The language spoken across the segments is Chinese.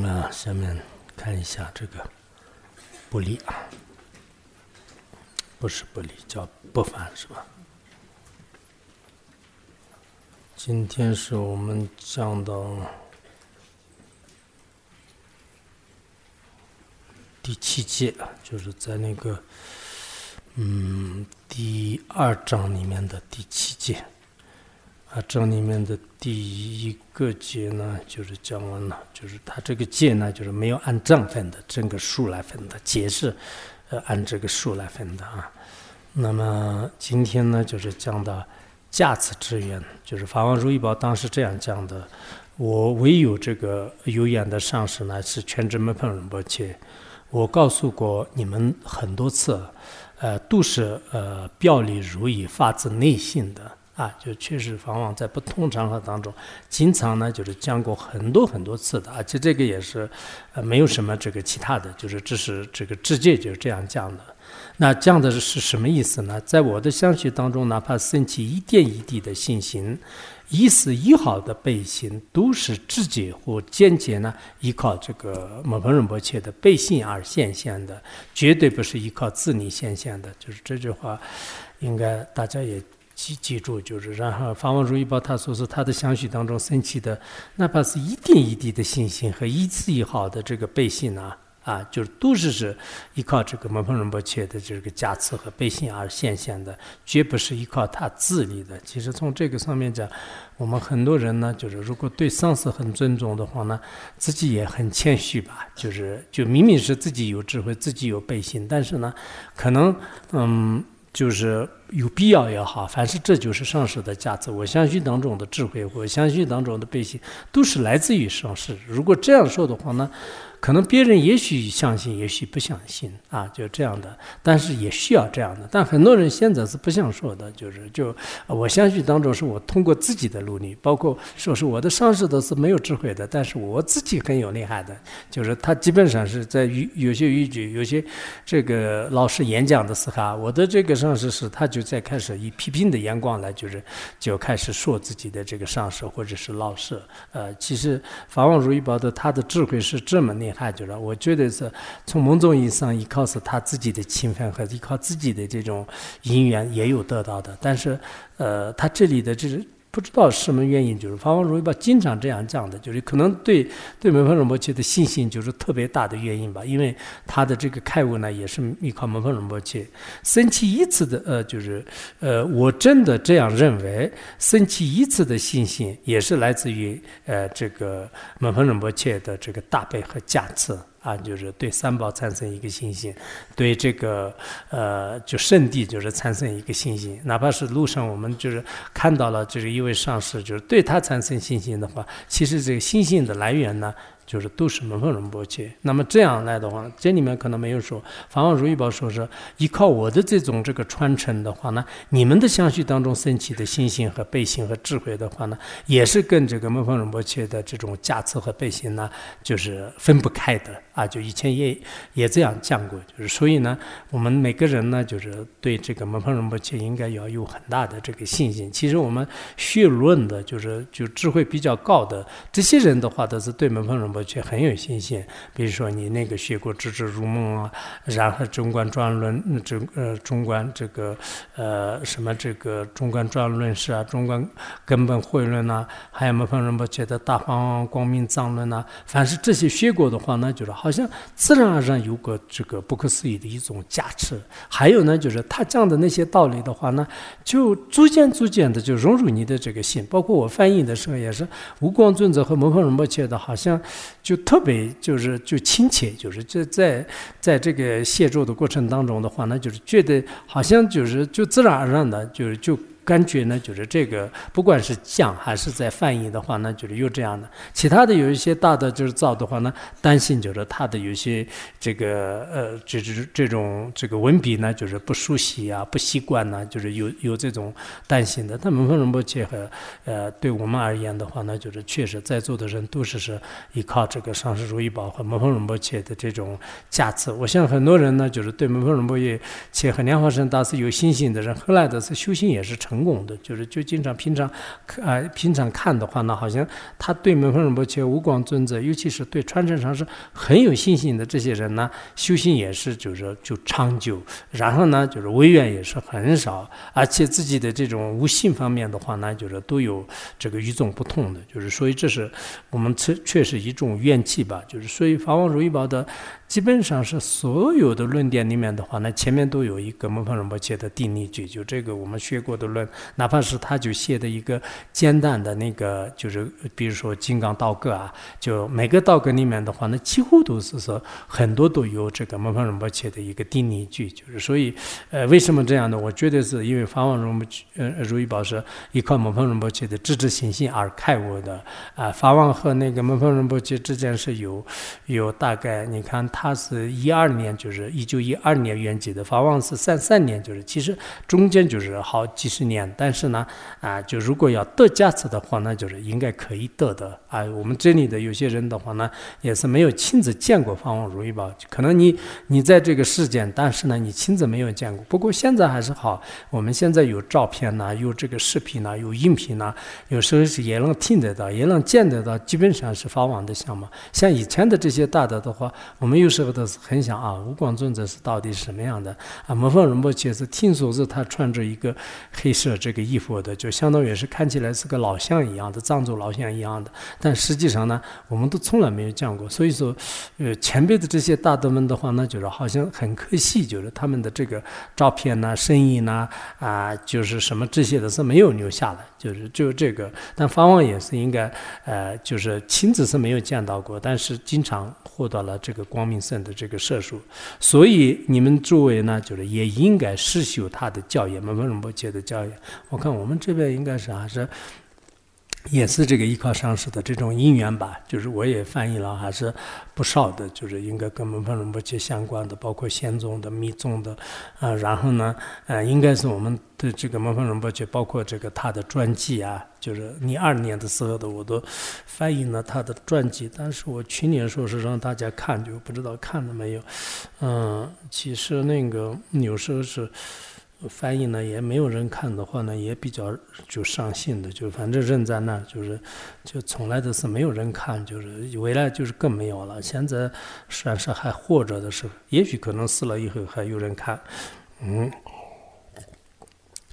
南无观世音菩萨。不离啊，不是不离，叫不凡，是吧？今天是我们讲到第七节，就是在那个嗯第二章里面的第七节。啊，这里面的第一个节呢，就是讲完了，就是它这个节呢，就是没有按账分的，整个数来分的，节是呃按这个数来分的啊。那么今天呢，就是讲到价值之源，就是法王如意宝当时这样讲的：我唯有这个有眼的上师呢，是全真门碰仁波切。我告诉过你们很多次，呃，都是呃表里如一，发自内心的。啊，就确实，往往在不同场合当中，经常呢就是讲过很多很多次的，而且这个也是，呃，没有什么这个其他的，就是这是这个直接就是这样讲的。那讲的是什么意思呢？在我的相信当中，哪怕升起一点一滴的信心，一丝一毫的背信，都是直接或间接呢依靠这个摩诃仁波切的背信而显现的，绝对不是依靠自力显现的。就是这句话，应该大家也。记记住，就是然后法王如意宝他说他的相续当中升起的，哪怕是一点一滴的信心和一次一毫的这个背信啊，啊，就是都是是依靠这个摩诃仁波切的这个加持和背信而现现的，绝不是依靠他自力的。其实从这个上面讲，我们很多人呢，就是如果对上司很尊重的话呢，自己也很谦虚吧，就是就明明是自己有智慧，自己有背信，但是呢，可能嗯。就是有必要也好，凡是这就是上市的价值。我相信当中的智慧，我相信当中的背信，都是来自于上市。如果这样说的话呢？可能别人也许相信，也许不相信啊，就这样的。但是也需要这样的。但很多人现在是不想说的，就是就我相信当中是我通过自己的努力，包括说是我的上司都是没有智慧的，但是我自己很有厉害的。就是他基本上是在语有些语句，有些这个老师演讲的时候，我的这个上司是他就在开始以批评的眼光来，就是就开始说自己的这个上司或者是老师。呃，其实法王如意宝的他的智慧是这么厉害。他觉得，我觉得是从某种意义上依靠是他自己的勤奋和依靠自己的这种因缘也有得到的，但是，呃，他这里的这。不知道什么原因，就是法王如意宝经常这样讲的，就是可能对对门方仁波切的信心就是特别大的原因吧。因为他的这个开悟呢，也是依靠门方仁波切。升起一次的呃，就是呃，我真的这样认为，升起一次的信心也是来自于呃这个门方仁波切的这个大悲和加持。啊，就是对三宝产生一个信心，对这个呃，就圣地就是产生一个信心。哪怕是路上我们就是看到了，就是一位上师，就是对他产生信心的话，其实这个信心的来源呢？就是都是门缝仁波切。那么这样来的话，这里面可能没有说，法王如意宝说是依靠我的这种这个传承的话呢，你们的相续当中升起的信心和背心和智慧的话呢，也是跟这个门缝仁波切的这种加持和背心呢，就是分不开的啊。就以前也也这样讲过，就是所以呢，我们每个人呢，就是对这个门缝仁波切应该要有很大的这个信心。其实我们学论的，就是就智慧比较高的这些人的话，都是对门缝仁。我却很有信心。比如说，你那个学过《直至如梦》啊，然后《中观专论》这呃，《中观这个呃什么这个《中观专论释》啊，《中观根本会论》呐，还有么方仁波切的《大方光明藏论》呐，凡是这些学过的话那，就是好像自然而然有个这个不可思议的一种加持。还有呢，就是他讲的那些道理的话呢，就逐渐逐渐的就融入你的这个心。包括我翻译的时候也是，无光尊者和摩诃仁波切的，好像。就特别就是就亲切，就是这在在这个写作的过程当中的话，呢就是觉得好像就是就自然而然的，就是就感觉呢，就是这个不管是讲还是在翻译的话呢，就是有这样的。其他的有一些大的就是造的话呢，担心就是他的有些这个呃，就是这种这个文笔呢，就是不熟悉啊，不习惯呢，就是有有这种担心的。但门峰仁波切和呃，对我们而言的话呢，就是确实在座的人都是是依靠这个上师如意宝和门峰仁波切的这种加持。我想很多人呢，就是对门峰仁波切和莲花生大师有信心的人，后来的是修行也是成。成功的就是就经常平常，啊平常看的话呢，好像他对门峰仁波切、无光尊者，尤其是对传承上是很有信心的这些人呢，修行也是就是就长久，然后呢就是威远也是很少，而且自己的这种无性方面的话呢，就是都有这个与众不同的，就是所以这是我们确确实一种怨气吧，就是所以法王如意宝的。基本上是所有的论点里面的话，那前面都有一个蒙方仁波切的定例句，就这个我们学过的论，哪怕是他就写的一个简单的那个，就是比如说金刚道格啊，就每个道格里面的话，那几乎都是说很多都有这个蒙方仁波切的一个定例句，就是所以，呃，为什么这样呢？我觉得是因为法王仁波呃如意宝是依靠蒙方仁波切的知之信心而开悟的啊，法王和那个蒙方仁波切之间是有有大概，你看他。他是一二年，就是一九一二年圆寂的。法王是三三年，就是其实中间就是好几十年。但是呢，啊，就如果要得加持的话，那就是应该可以得的啊。我们这里的有些人的话呢，也是没有亲自见过法王如意宝，可能你你在这个世间，但是呢，你亲自没有见过。不过现在还是好，我们现在有照片呐，有这个视频呐，有音频呐，有时候是也能听得到，也能见得到，基本上是法王的像嘛。像以前的这些大德的话，我们有。时候都是很想啊，无光尊者是到底是什么样的啊？摩凤仁波切是听说是他穿着一个黑色这个衣服的，就相当于是看起来是个老乡一样的藏族老乡一样的。但实际上呢，我们都从来没有见过。所以说，呃，前辈的这些大德们的话呢，就是好像很可惜，就是他们的这个照片呐、声音呐啊，就是什么这些的是没有留下来。就是就这个，但法王也是应该，呃，就是亲自是没有见到过，但是经常获得了这个光明圣的这个射术，所以你们诸位呢，就是也应该施修他的教言，门仁波切的教言。我看我们这边应该是还是。也是这个依靠上师的这种因缘吧，就是我也翻译了，还是不少的，就是应该跟门峰仁波切相关的，包括显宗的、密宗的，啊，然后呢，呃，应该是我们的这个门峰仁波切，包括这个他的传记啊，就是你二年的时候的，我都翻译了他的传记，但是我去年说是让大家看，就不知道看了没有，嗯，其实那个有时候是。翻译呢也没有人看的话呢，也比较就伤心的，就反正扔在那儿，就是就从来都是没有人看，就是未来就是更没有了。现在算是还活着的时候，也许可能死了以后还有人看，嗯，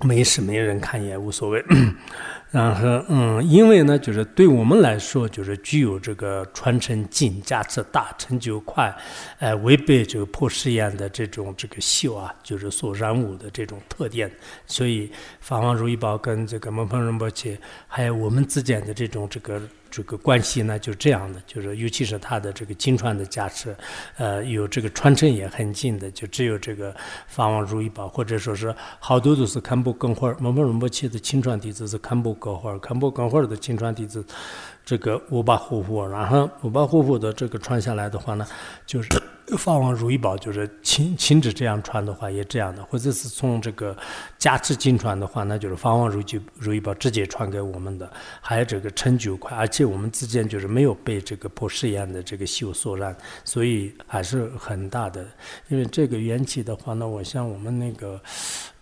没事，没人看也无所谓。然后，嗯，因为呢，就是对我们来说，就是具有这个传承进、价值大、成就快，呃，违背这个破誓言的这种这个秀啊，就是所染污的这种特点。所以，法王如意宝跟这个蒙峰仁波切，还有我们之间的这种这个。这个关系呢，就这样的，就是尤其是他的这个金川的加持，呃，有这个传承也很近的，就只有这个法王如意宝，或者说是好多都是堪布根花，摩摩仁波切的金川弟子是堪布根花，堪布根花的金川弟子，这个五八户户，然后五八户户的这个传下来的话呢，就是。法王如意宝就是亲亲自这样传的话，也这样的；或者是从这个加持经传的话，那就是法王如意如意宝直接传给我们的。还有这个成就快，而且我们之间就是没有被这个破誓言的这个修所染，所以还是很大的。因为这个缘起的话，呢我像我们那个。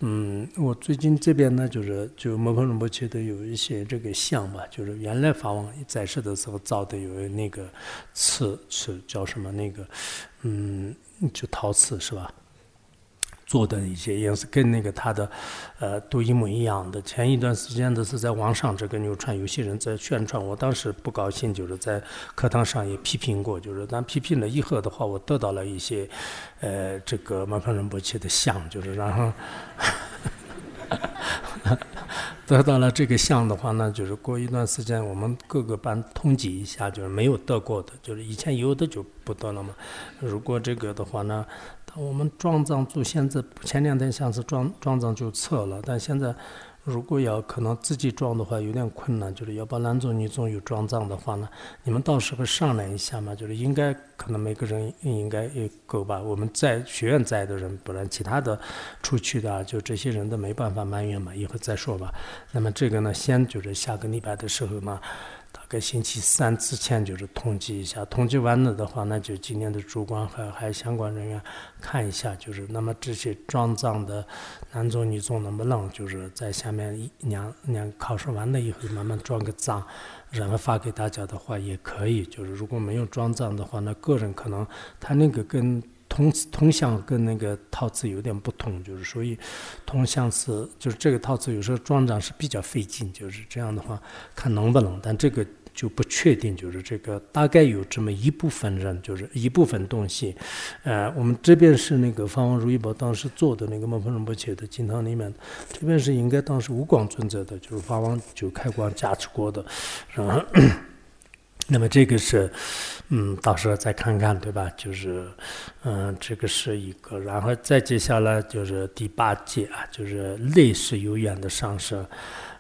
嗯，我最近这边呢，就是就摩诃仁波切的有一些这个像吧，就是原来法王在世的时候造的有那个瓷瓷叫什么那个，嗯，就陶瓷是吧？做的一些颜色跟那个他的，呃，都一模一样的。前一段时间的是在网上这个流传，有些人在宣传，我当时不高兴，就是在课堂上也批评过，就是但批评了以后的话，我得到了一些，呃，这个马旁仁波切的像，就是然后。得到了这个项的话呢，就是过一段时间，我们各个班统计一下，就是没有得过的，就是以前有的就不得了嘛。如果这个的话呢，我们壮藏组现在前两天像是庄庄藏就撤了，但现在如果要可能自己装的话，有点困难，就是要把男总女总有装藏的话呢，你们到时候商量一下嘛，就是应该可能每个人应该也够吧。我们在学院在的人，不然其他的出去的，就这些人都没办法埋怨嘛，以后再说吧。那么这个呢，先就是下个礼拜的时候嘛。大概星期三之前就是统计一下，统计完了的话，那就今年的主管和还相关人员看一下，就是那么这些装藏的男宗女宗能不能就是在下面一两两考试完了以后慢慢装个藏，然后发给大家的话也可以。就是如果没有装藏的话，那个人可能他那个跟。铜铜像跟那个陶瓷有点不同，就是所以铜像是就是这个陶瓷有时候装上是比较费劲，就是这样的话看能不能，但这个就不确定，就是这个大概有这么一部分人，就是一部分东西，呃，我们这边是那个法王如意宝当时做的那个蒙峰仁波切的金堂里面，这边是应该当时无光存在的，就是法王就开光加持过的，然后。那么这个是，嗯，到时候再看看，对吧？就是，嗯，这个是一个，然后再接下来就是第八节啊，就是类似有缘的上升。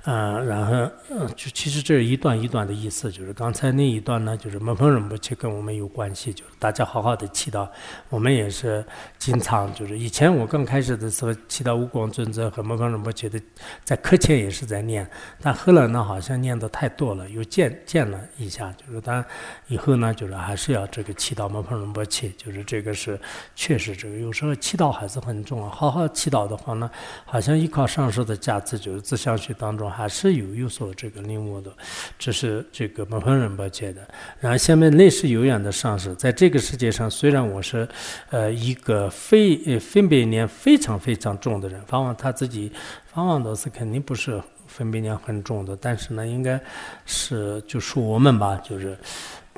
嗯，然后嗯，就其实这一段一段的意思，就是刚才那一段呢，就是蒙峰仁波切跟我们有关系，就是大家好好的祈祷。我们也是经常，就是以前我刚开始的时候祈祷无光尊者和蒙峰仁波切的，在课前也是在念，但后来呢，好像念的太多了，又见见了一下，就是但以后呢，就是还是要这个祈祷蒙峰仁波切，就是这个是确实这个有时候祈祷还是很重要，好好祈祷的话呢，好像依靠上师的加持，就是自相续当中。还是有有所这个领悟的，这是这个摩诃仁波切的。然后下面类似有缘的上师，在这个世界上，虽然我是呃一个非呃分别念非常非常重的人，往往他自己往往都是肯定不是分别念很重的，但是呢，应该是就说我们吧，就是。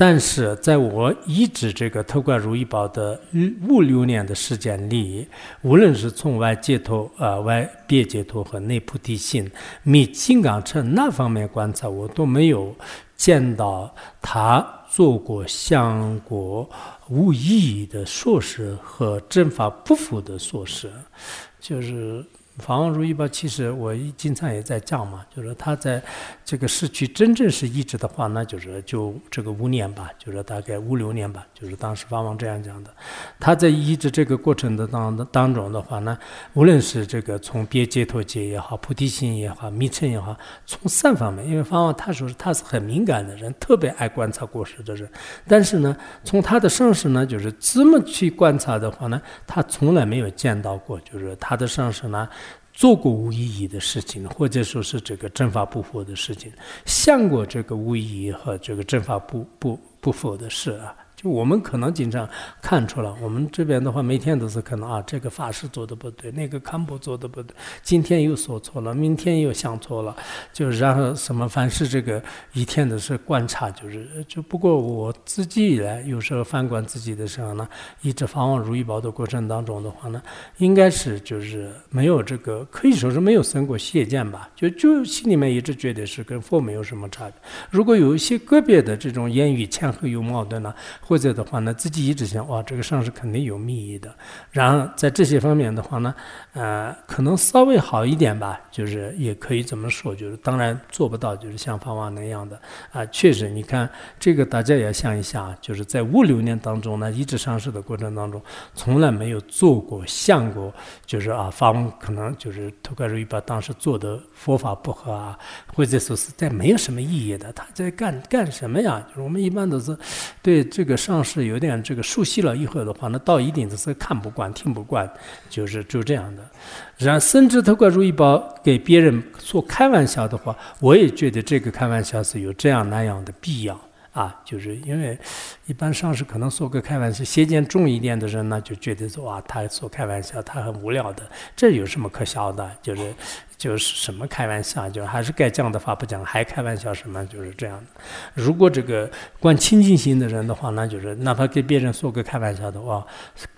但是在我一直这个偷观如意宝的五六年的时间里，无论是从外解脱、呃外别解脱和内菩提心、密金刚乘那方面观察，我都没有见到他做过相过无意义的硕士和正法不符的硕士，就是。法王如意宝，其实我经常也在讲嘛，就是他在这个市区真正是一直的话，那就是就这个五年吧，就是大概五六年吧，就是当时法王这样讲的。他在医治这个过程的当当中的话呢，无论是这个从别解脱界也好，菩提心也好，密乘也好，从三方面，因为法王他说他是很敏感的人，特别爱观察过世的人，但是呢，从他的上师呢，就是这么去观察的话呢，他从来没有见到过，就是他的上师呢。做过无意义的事情，或者说是这个正法不佛的事情，想过这个无意义和这个正法不不不佛的事啊。就我们可能经常看出了，我们这边的话，每天都是可能啊，这个法师做的不对，那个堪布做的不对，今天又说错了，明天又想错了，就然后什么，凡是这个一天都是观察，就是就不过我自己来有时候反观自己的时候呢，一直法王如意宝的过程当中的话呢，应该是就是没有这个可以说是没有生过邪见吧，就就心里面一直觉得是跟佛没有什么差别。如果有一些个别的这种言语前后有矛盾呢？或者的话呢，自己一直想哇，这个上是肯定有秘密的。然后在这些方面的话呢，呃，可能稍微好一点吧，就是也可以这么说，就是当然做不到，就是像方王那样的啊。确实，你看这个大家也想一下，就是在五六年当中呢，一直上市的过程当中，从来没有做过像过，就是啊，方王可能就是头盖如意把当时做的佛法不合啊，或者说是在没有什么意义的，他在干干什么呀？就是我们一般都是对这个。上市有点这个熟悉了以后的话，那到一定的是看不惯、听不惯，就是就这样的。然后甚至透过如意宝给别人说开玩笑的话，我也觉得这个开玩笑是有这样那样的必要啊。就是因为一般上是可能说个开玩笑，邪见重一点的人呢，就觉得说哇，他说开玩笑，他很无聊的，这有什么可笑的？就是。就是什么开玩笑，就还是该讲的话不讲，还开玩笑什么，就是这样的。如果这个观清净心的人的话，那就是哪怕给别人说个开玩笑的话，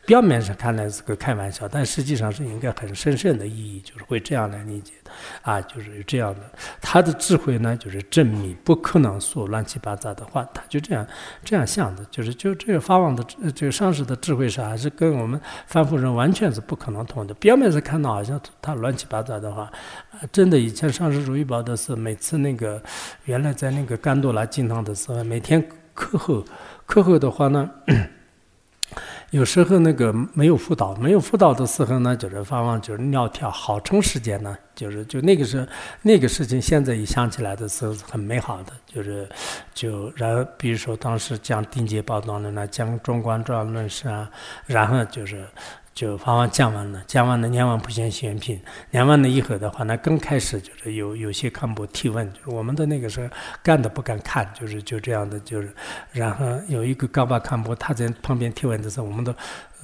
表面上看来是个开玩笑，但实际上是应该很深深的意义，就是会这样来理解的。啊，就是这样的。他的智慧呢，就是证明不可能说乱七八糟的话，他就这样这样想的。就是就这个法王的这个上师的智慧上还是跟我们凡夫人完全是不可能通的。表面上看到好像他乱七八糟的话，真的以前上师如意宝的是每次那个原来在那个甘多拉进堂的时候，每天课后课后的话呢。有时候那个没有辅导，没有辅导的时候呢，就是往往就是尿跳好长时间呢，就是就那个时候那个事情，现在一想起来的时候是很美好的，就是就然后比如说当时讲定界报道论呢，讲中观传论是啊，然后就是。就法王讲完了，讲完了两万普贤选品，念完了以后的话，那刚开始就是有有些干部提问，就是我们的那个时候干的不敢看，就是就这样的，就是然后有一个高巴干部他在旁边提问的时候，我们都。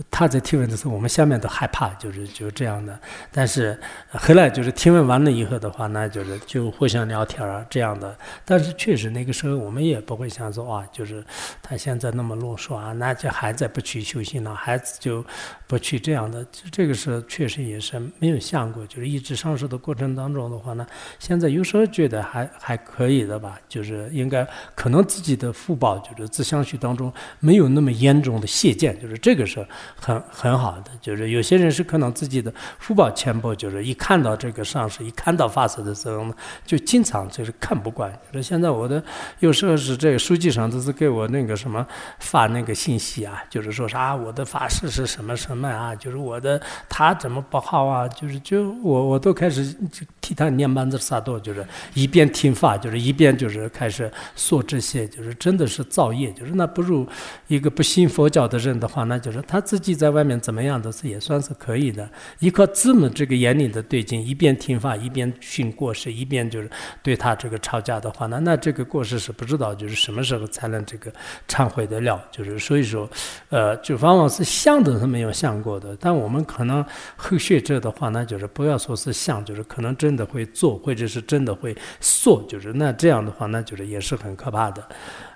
他在提问的时候，我们下面都害怕，就是就这样的。但是后来就是提问完了以后的话，那就是就互相聊天啊这样的。但是确实那个时候我们也不会想说啊，就是他现在那么啰嗦啊，那就还在不去修行了，孩子就不去这样的。这个时候确实也是没有想过，就是一直上市的过程当中的话呢，现在有时候觉得还还可以的吧，就是应该可能自己的福报就是自相续当中没有那么严重的懈见，就是这个时候。很很好的，就是有些人是可能自己的福报浅薄，就是一看到这个上师，一看到法师的时候呢，就经常就是看不惯。就是现在我的有时候是这个书记上都是给我那个什么发那个信息啊，就是说啥我的法师是什么什么啊，就是我的他怎么不好啊，就是就我我都开始就替他念班子萨多，就是一边听法，就是一边就是开始说这些，就是真的是造业，就是那不如一个不信佛教的人的话，那就是他自。己在外面怎么样都是也算是可以的，依靠这么这个眼里的对镜，一边听话一边训过失，一边就是对他这个吵架的话，那那这个过失是不知道就是什么时候才能这个忏悔得了，就是所以说，呃，就往往是想都是没有想过的。但我们可能后学者的话，那就是不要说是想，就是可能真的会做，或者是真的会说，就是那这样的话，那就是也是很可怕的。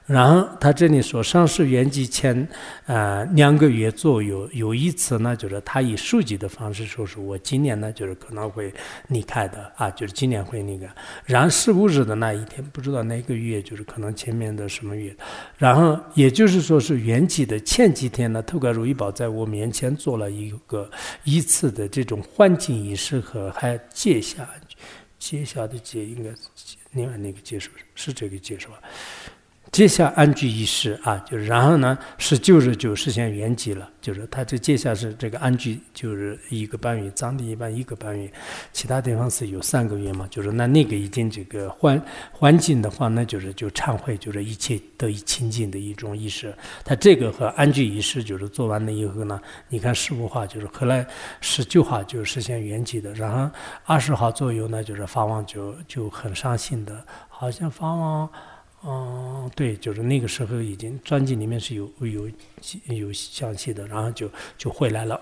然后他这里说，上市原籍前，呃，两个月左右，有一次呢，就是他以书记的方式说，是我今年呢，就是可能会离开的啊，就是今年会那个。然后十五日的那一天，不知道哪个月，就是可能前面的什么月。然后也就是说是原籍的前几天呢，特盖如意宝在我面前做了一个一次的这种换境仪式和还接下接下的接应该另外那个接是是这个接是吧？接下安居仪式啊，就是然后呢，十九日就实现圆寂了。就是他这接下是这个安居，就是一个半月，藏地一般一个半月，其他地方是有三个月嘛。就是那那个已经这个环环境的话，那就是就忏悔，就是一切得以清净的一种仪式。他这个和安居仪式就是做完了以后呢，你看十五号就是后来十九号就实现圆寂的，然后二十号左右呢，就是法王就就很伤心的，好像法王。哦，对，就是那个时候已经专辑里面是有有有详细的，然后就就回来了。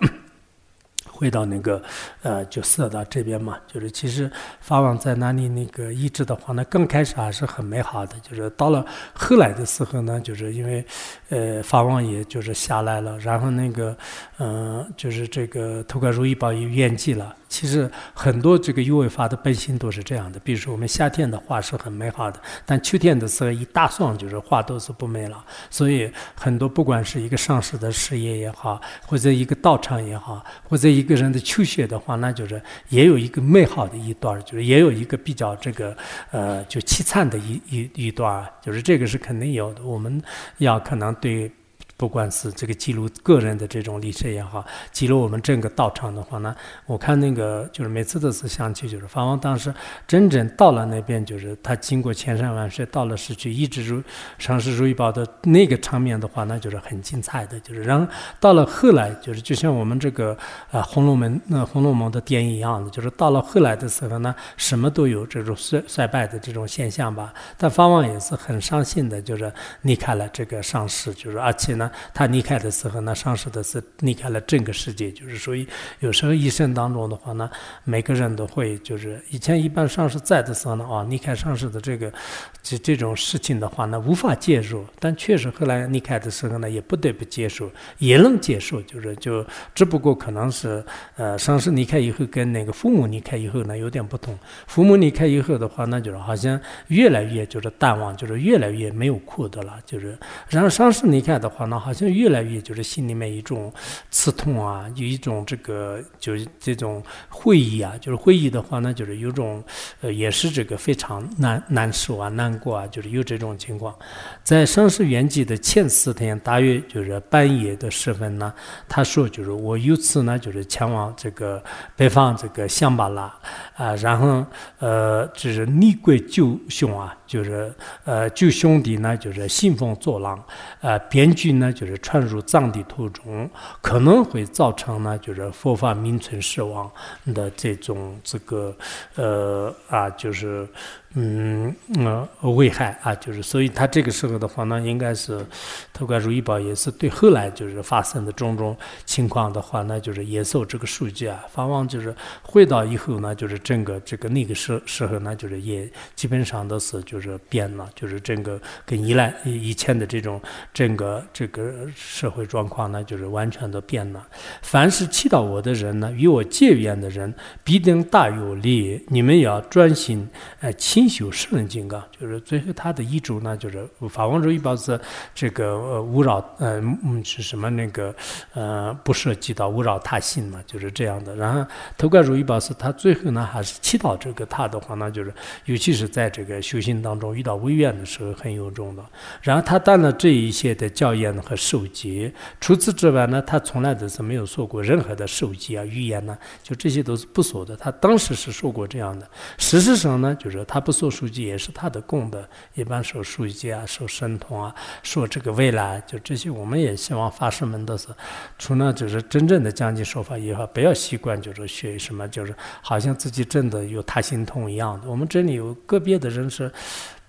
回到那个，呃，就色达这边嘛，就是其实法王在那里那个医治的话呢，刚开始还是很美好的，就是到了后来的时候呢，就是因为，呃，法王也就是下来了，然后那个，嗯，就是这个头盖如意宝也圆寂了。其实很多这个优为法的本性都是这样的，比如说我们夏天的花是很美好的，但秋天的时候一大霜，就是花都是不美了。所以很多不管是一个上市的事业也好，或者一个道场也好，或者一个人的求学的话，那就是也有一个美好的一段，就是也有一个比较这个呃就凄惨的一一一段，就是这个是肯定有的。我们要可能对。不管是这个记录个人的这种历史也好，记录我们整个道场的话呢，我看那个就是每次都是想起，就是法王当时真正到了那边，就是他经过千山万水到了市区，一直如上师如意宝的那个场面的话，那就是很精彩的。就是然后到了后来，就是就像我们这个啊《红楼梦》那《红楼梦》的电影一样的，就是到了后来的时候呢，什么都有这种衰衰败的这种现象吧。但法王也是很伤心的，就是离开了这个上师，就是而且呢。他离开的时候呢，上师的是离开了整个世界，就是所以有时候一生当中的话呢，每个人都会就是以前一般上师在的时候呢，啊，离开上师的这个这这种事情的话呢，无法接受，但确实后来离开的时候呢，也不得不接受，也能接受，就是就只不过可能是呃，上师离开以后跟那个父母离开以后呢有点不同，父母离开以后的话，那就是好像越来越就是淡忘，就是越来越没有苦的了，就是。然后上师离开的话呢，好像越来越就是心里面一种刺痛啊，有一种这个就是这种会意啊，就是会意的话呢，就是有种呃也是这个非常难难受啊、难过啊，就是有这种情况。在上师圆寂的前四天，大约就是半夜的时分呢，他说就是我有次呢就是前往这个北方这个香巴拉啊，然后呃就是逆鬼救兄啊。就是呃，旧兄弟呢，就是兴风作浪，呃，编剧呢，就是传入藏地途中，可能会造成呢，就是佛法名存实亡的这种这个呃啊，就是。嗯呃危害啊，就是所以他这个时候的话呢，应该是，特管如意宝也是对后来就是发生的种种情况的话呢，就是也受这个数据啊。法王就是回到以后呢，就是整个这个那个时时候呢，就是也基本上都是就是变了，就是整个跟依赖以前的这种整个这个社会状况呢，就是完全都变了。凡是祈祷我的人呢，与我结缘的人，必定大有利。你们要专心呃亲。精修圣人金刚，就是最后他的遗嘱呢，就是法王如意宝是这个呃勿扰呃嗯是什么那个呃不涉及到勿扰他心嘛，就是这样的。然后头盖如意宝是他最后呢还是祈祷这个他的话呢，就是尤其是在这个修行当中遇到危怨的时候很有用的。然后他当了这一些的教言和受戒，除此之外呢，他从来都是没有说过任何的受戒啊预言呢，就这些都是不说的。他当时是说过这样的，事实上呢，就是他不。受书记也是他的功德，一般受书记啊，受神通啊，受这个未来，就这些，我们也希望法师们都是，除了就是真正的讲经说法以后，不要习惯就是学什么，就是好像自己真的有他心通一样的。我们这里有个别的人是。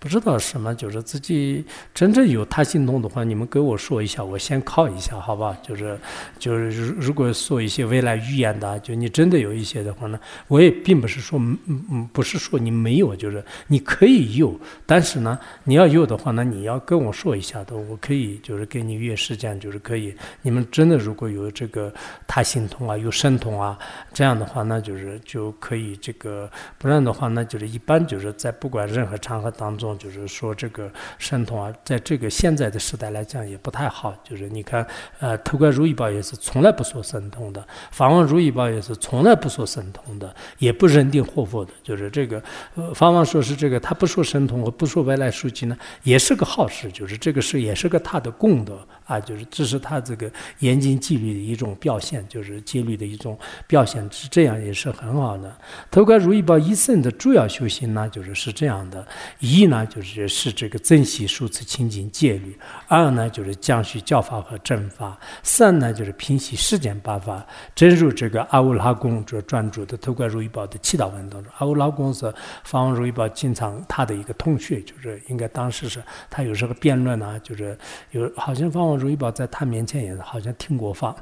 不知道什么，就是自己真正有他心通的话，你们给我说一下，我先靠一下，好吧？就是，就是如果说一些未来预言的，就你真的有一些的话呢，我也并不是说，嗯嗯，不是说你没有，就是你可以有，但是呢，你要有的话呢，你要跟我说一下的，我可以就是给你约时间，就是可以。你们真的如果有这个他心通啊，有神通啊，这样的话，那就是就可以这个，不然的话，那就是一般就是在不管任何场合当中。就是说，这个神通啊，在这个现在的时代来讲也不太好。就是你看，呃，头冠如意宝也是从来不说神通的，法王如意宝也是从来不说神通的，也不认定活佛的。就是这个，呃，法王说是这个，他不说神通和不说外来书籍呢，也是个好事。就是这个是也是个他的功德啊，就是这是他这个严谨纪律的一种表现，就是纪律的一种表现，是这样也是很好的。头冠如意宝一生的主要修行呢，就是是这样的，一呢。就是是这个珍惜数次清净戒律；二呢，就是降续教法和正法；三呢，就是平息世间八法。正如这个阿乌拉公这专注的《头冠如意宝》的祈祷文当中，阿乌拉公是法王如意宝经常他的一个同学，就是应该当时是他有时候辩论啊，就是有好像法王如意宝在他面前也好像听过法。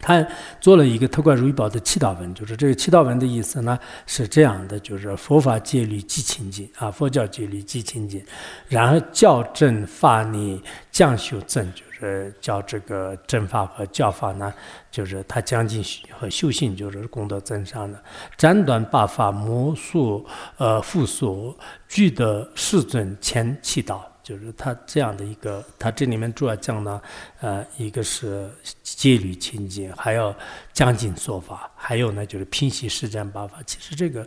他做了一个特冠如意宝的祈祷文，就是这个祈祷文的意思呢是这样的：就是佛法戒律即清净啊，佛教戒律即清净，然后教正法呢降修正，就是教这个正法和教法呢，就是他将近和修行就是功德增上的，斩断八法魔术呃复数，具得世尊前祈祷。就是他这样的一个，他这里面主要讲呢，呃，一个是戒律清净，还要讲经说法，还有呢就是平息世间八法。其实这个。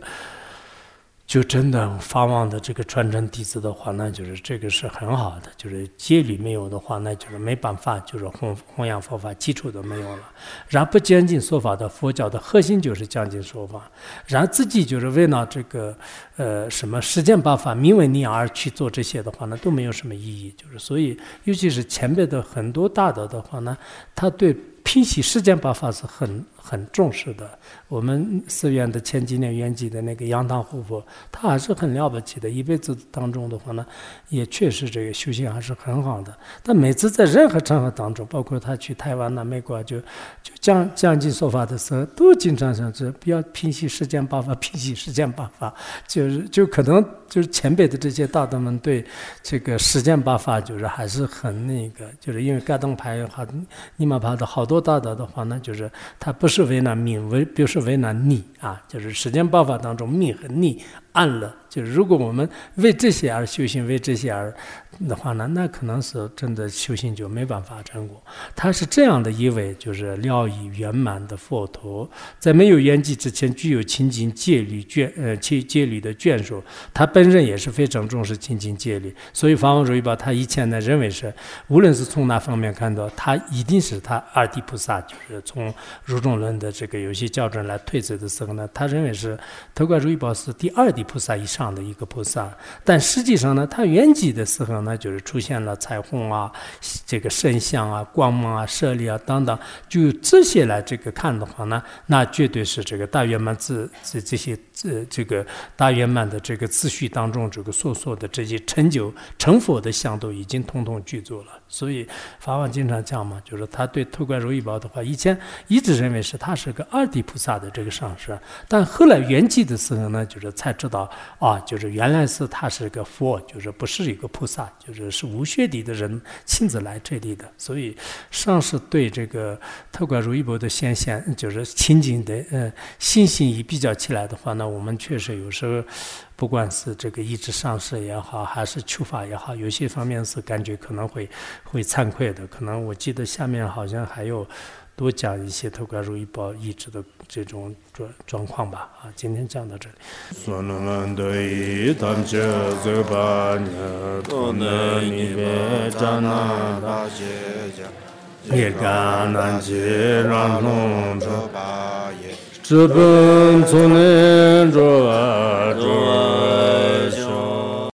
就真的法王的这个传承弟子的话，那就是这个是很好的。就是戒律没有的话，那就是没办法，就是弘弘扬佛法基础都没有了。然后不讲经说法的佛教的核心就是讲经说法，然后自己就是为了这个呃什么实践办法名为利而去做这些的话，那都没有什么意义。就是所以，尤其是前辈的很多大德的话呢，他对。平息世间八法是很很重视的。我们寺院的前几年圆寂的那个杨堂护佛，他还是很了不起的。一辈子当中的话呢，也确实这个修行还是很好的。但每次在任何场合当中，包括他去台湾呐、美国，就就讲讲经说法的时候，都经常想着不要平息世间八法，平息世间八法，就是就可能就是前辈的这些大德们对这个世间八法就是还是很那个，就是因为盖登派好尼玛派的好多大德的话呢，就是他不是为难命，为不是。为难逆啊，就是时间爆发当中，命和逆暗了。就是如果我们为这些而修行，为这些而的话呢，那可能是真的修行就没办法成功。他是这样的一位，就是了义圆满的佛陀，在没有圆寂之前，具有清净戒律眷呃戒戒律的眷属。他本人也是非常重视清净戒律，所以法王如意宝他以前呢认为是，无论是从哪方面看到，他一定是他二地菩萨，就是从如中论的这个有些校正来推测的时候呢，他认为是头观如意宝是第二地菩萨以上。的一个菩萨，但实际上呢，他圆寂的时候呢，就是出现了彩虹啊，这个圣像啊、光芒啊、舍利啊等等，就这些来这个看的话呢，那绝对是这个大圆满自这这些这这个大圆满的这个秩序当中，这个所说的这些成就成佛的像都已经统统具足了。所以法王经常讲嘛，就是他对透观如意宝的话，以前一直认为是他是个二地菩萨的这个上师，但后来圆寂的时候呢，就是才知道啊，就是原来是他是个佛，就是不是一个菩萨，就是是无学地的人亲自来这里的。所以上师对这个透观如意宝的显现，就是亲近的呃信心一比较起来的话呢，我们确实有时候。不管是这个意志上市也好，还是出发也好，有些方面是感觉可能会会惭愧的。可能我记得下面好像还有多讲一些特关于一宝异质的这种状状况吧啊，今天讲到这里。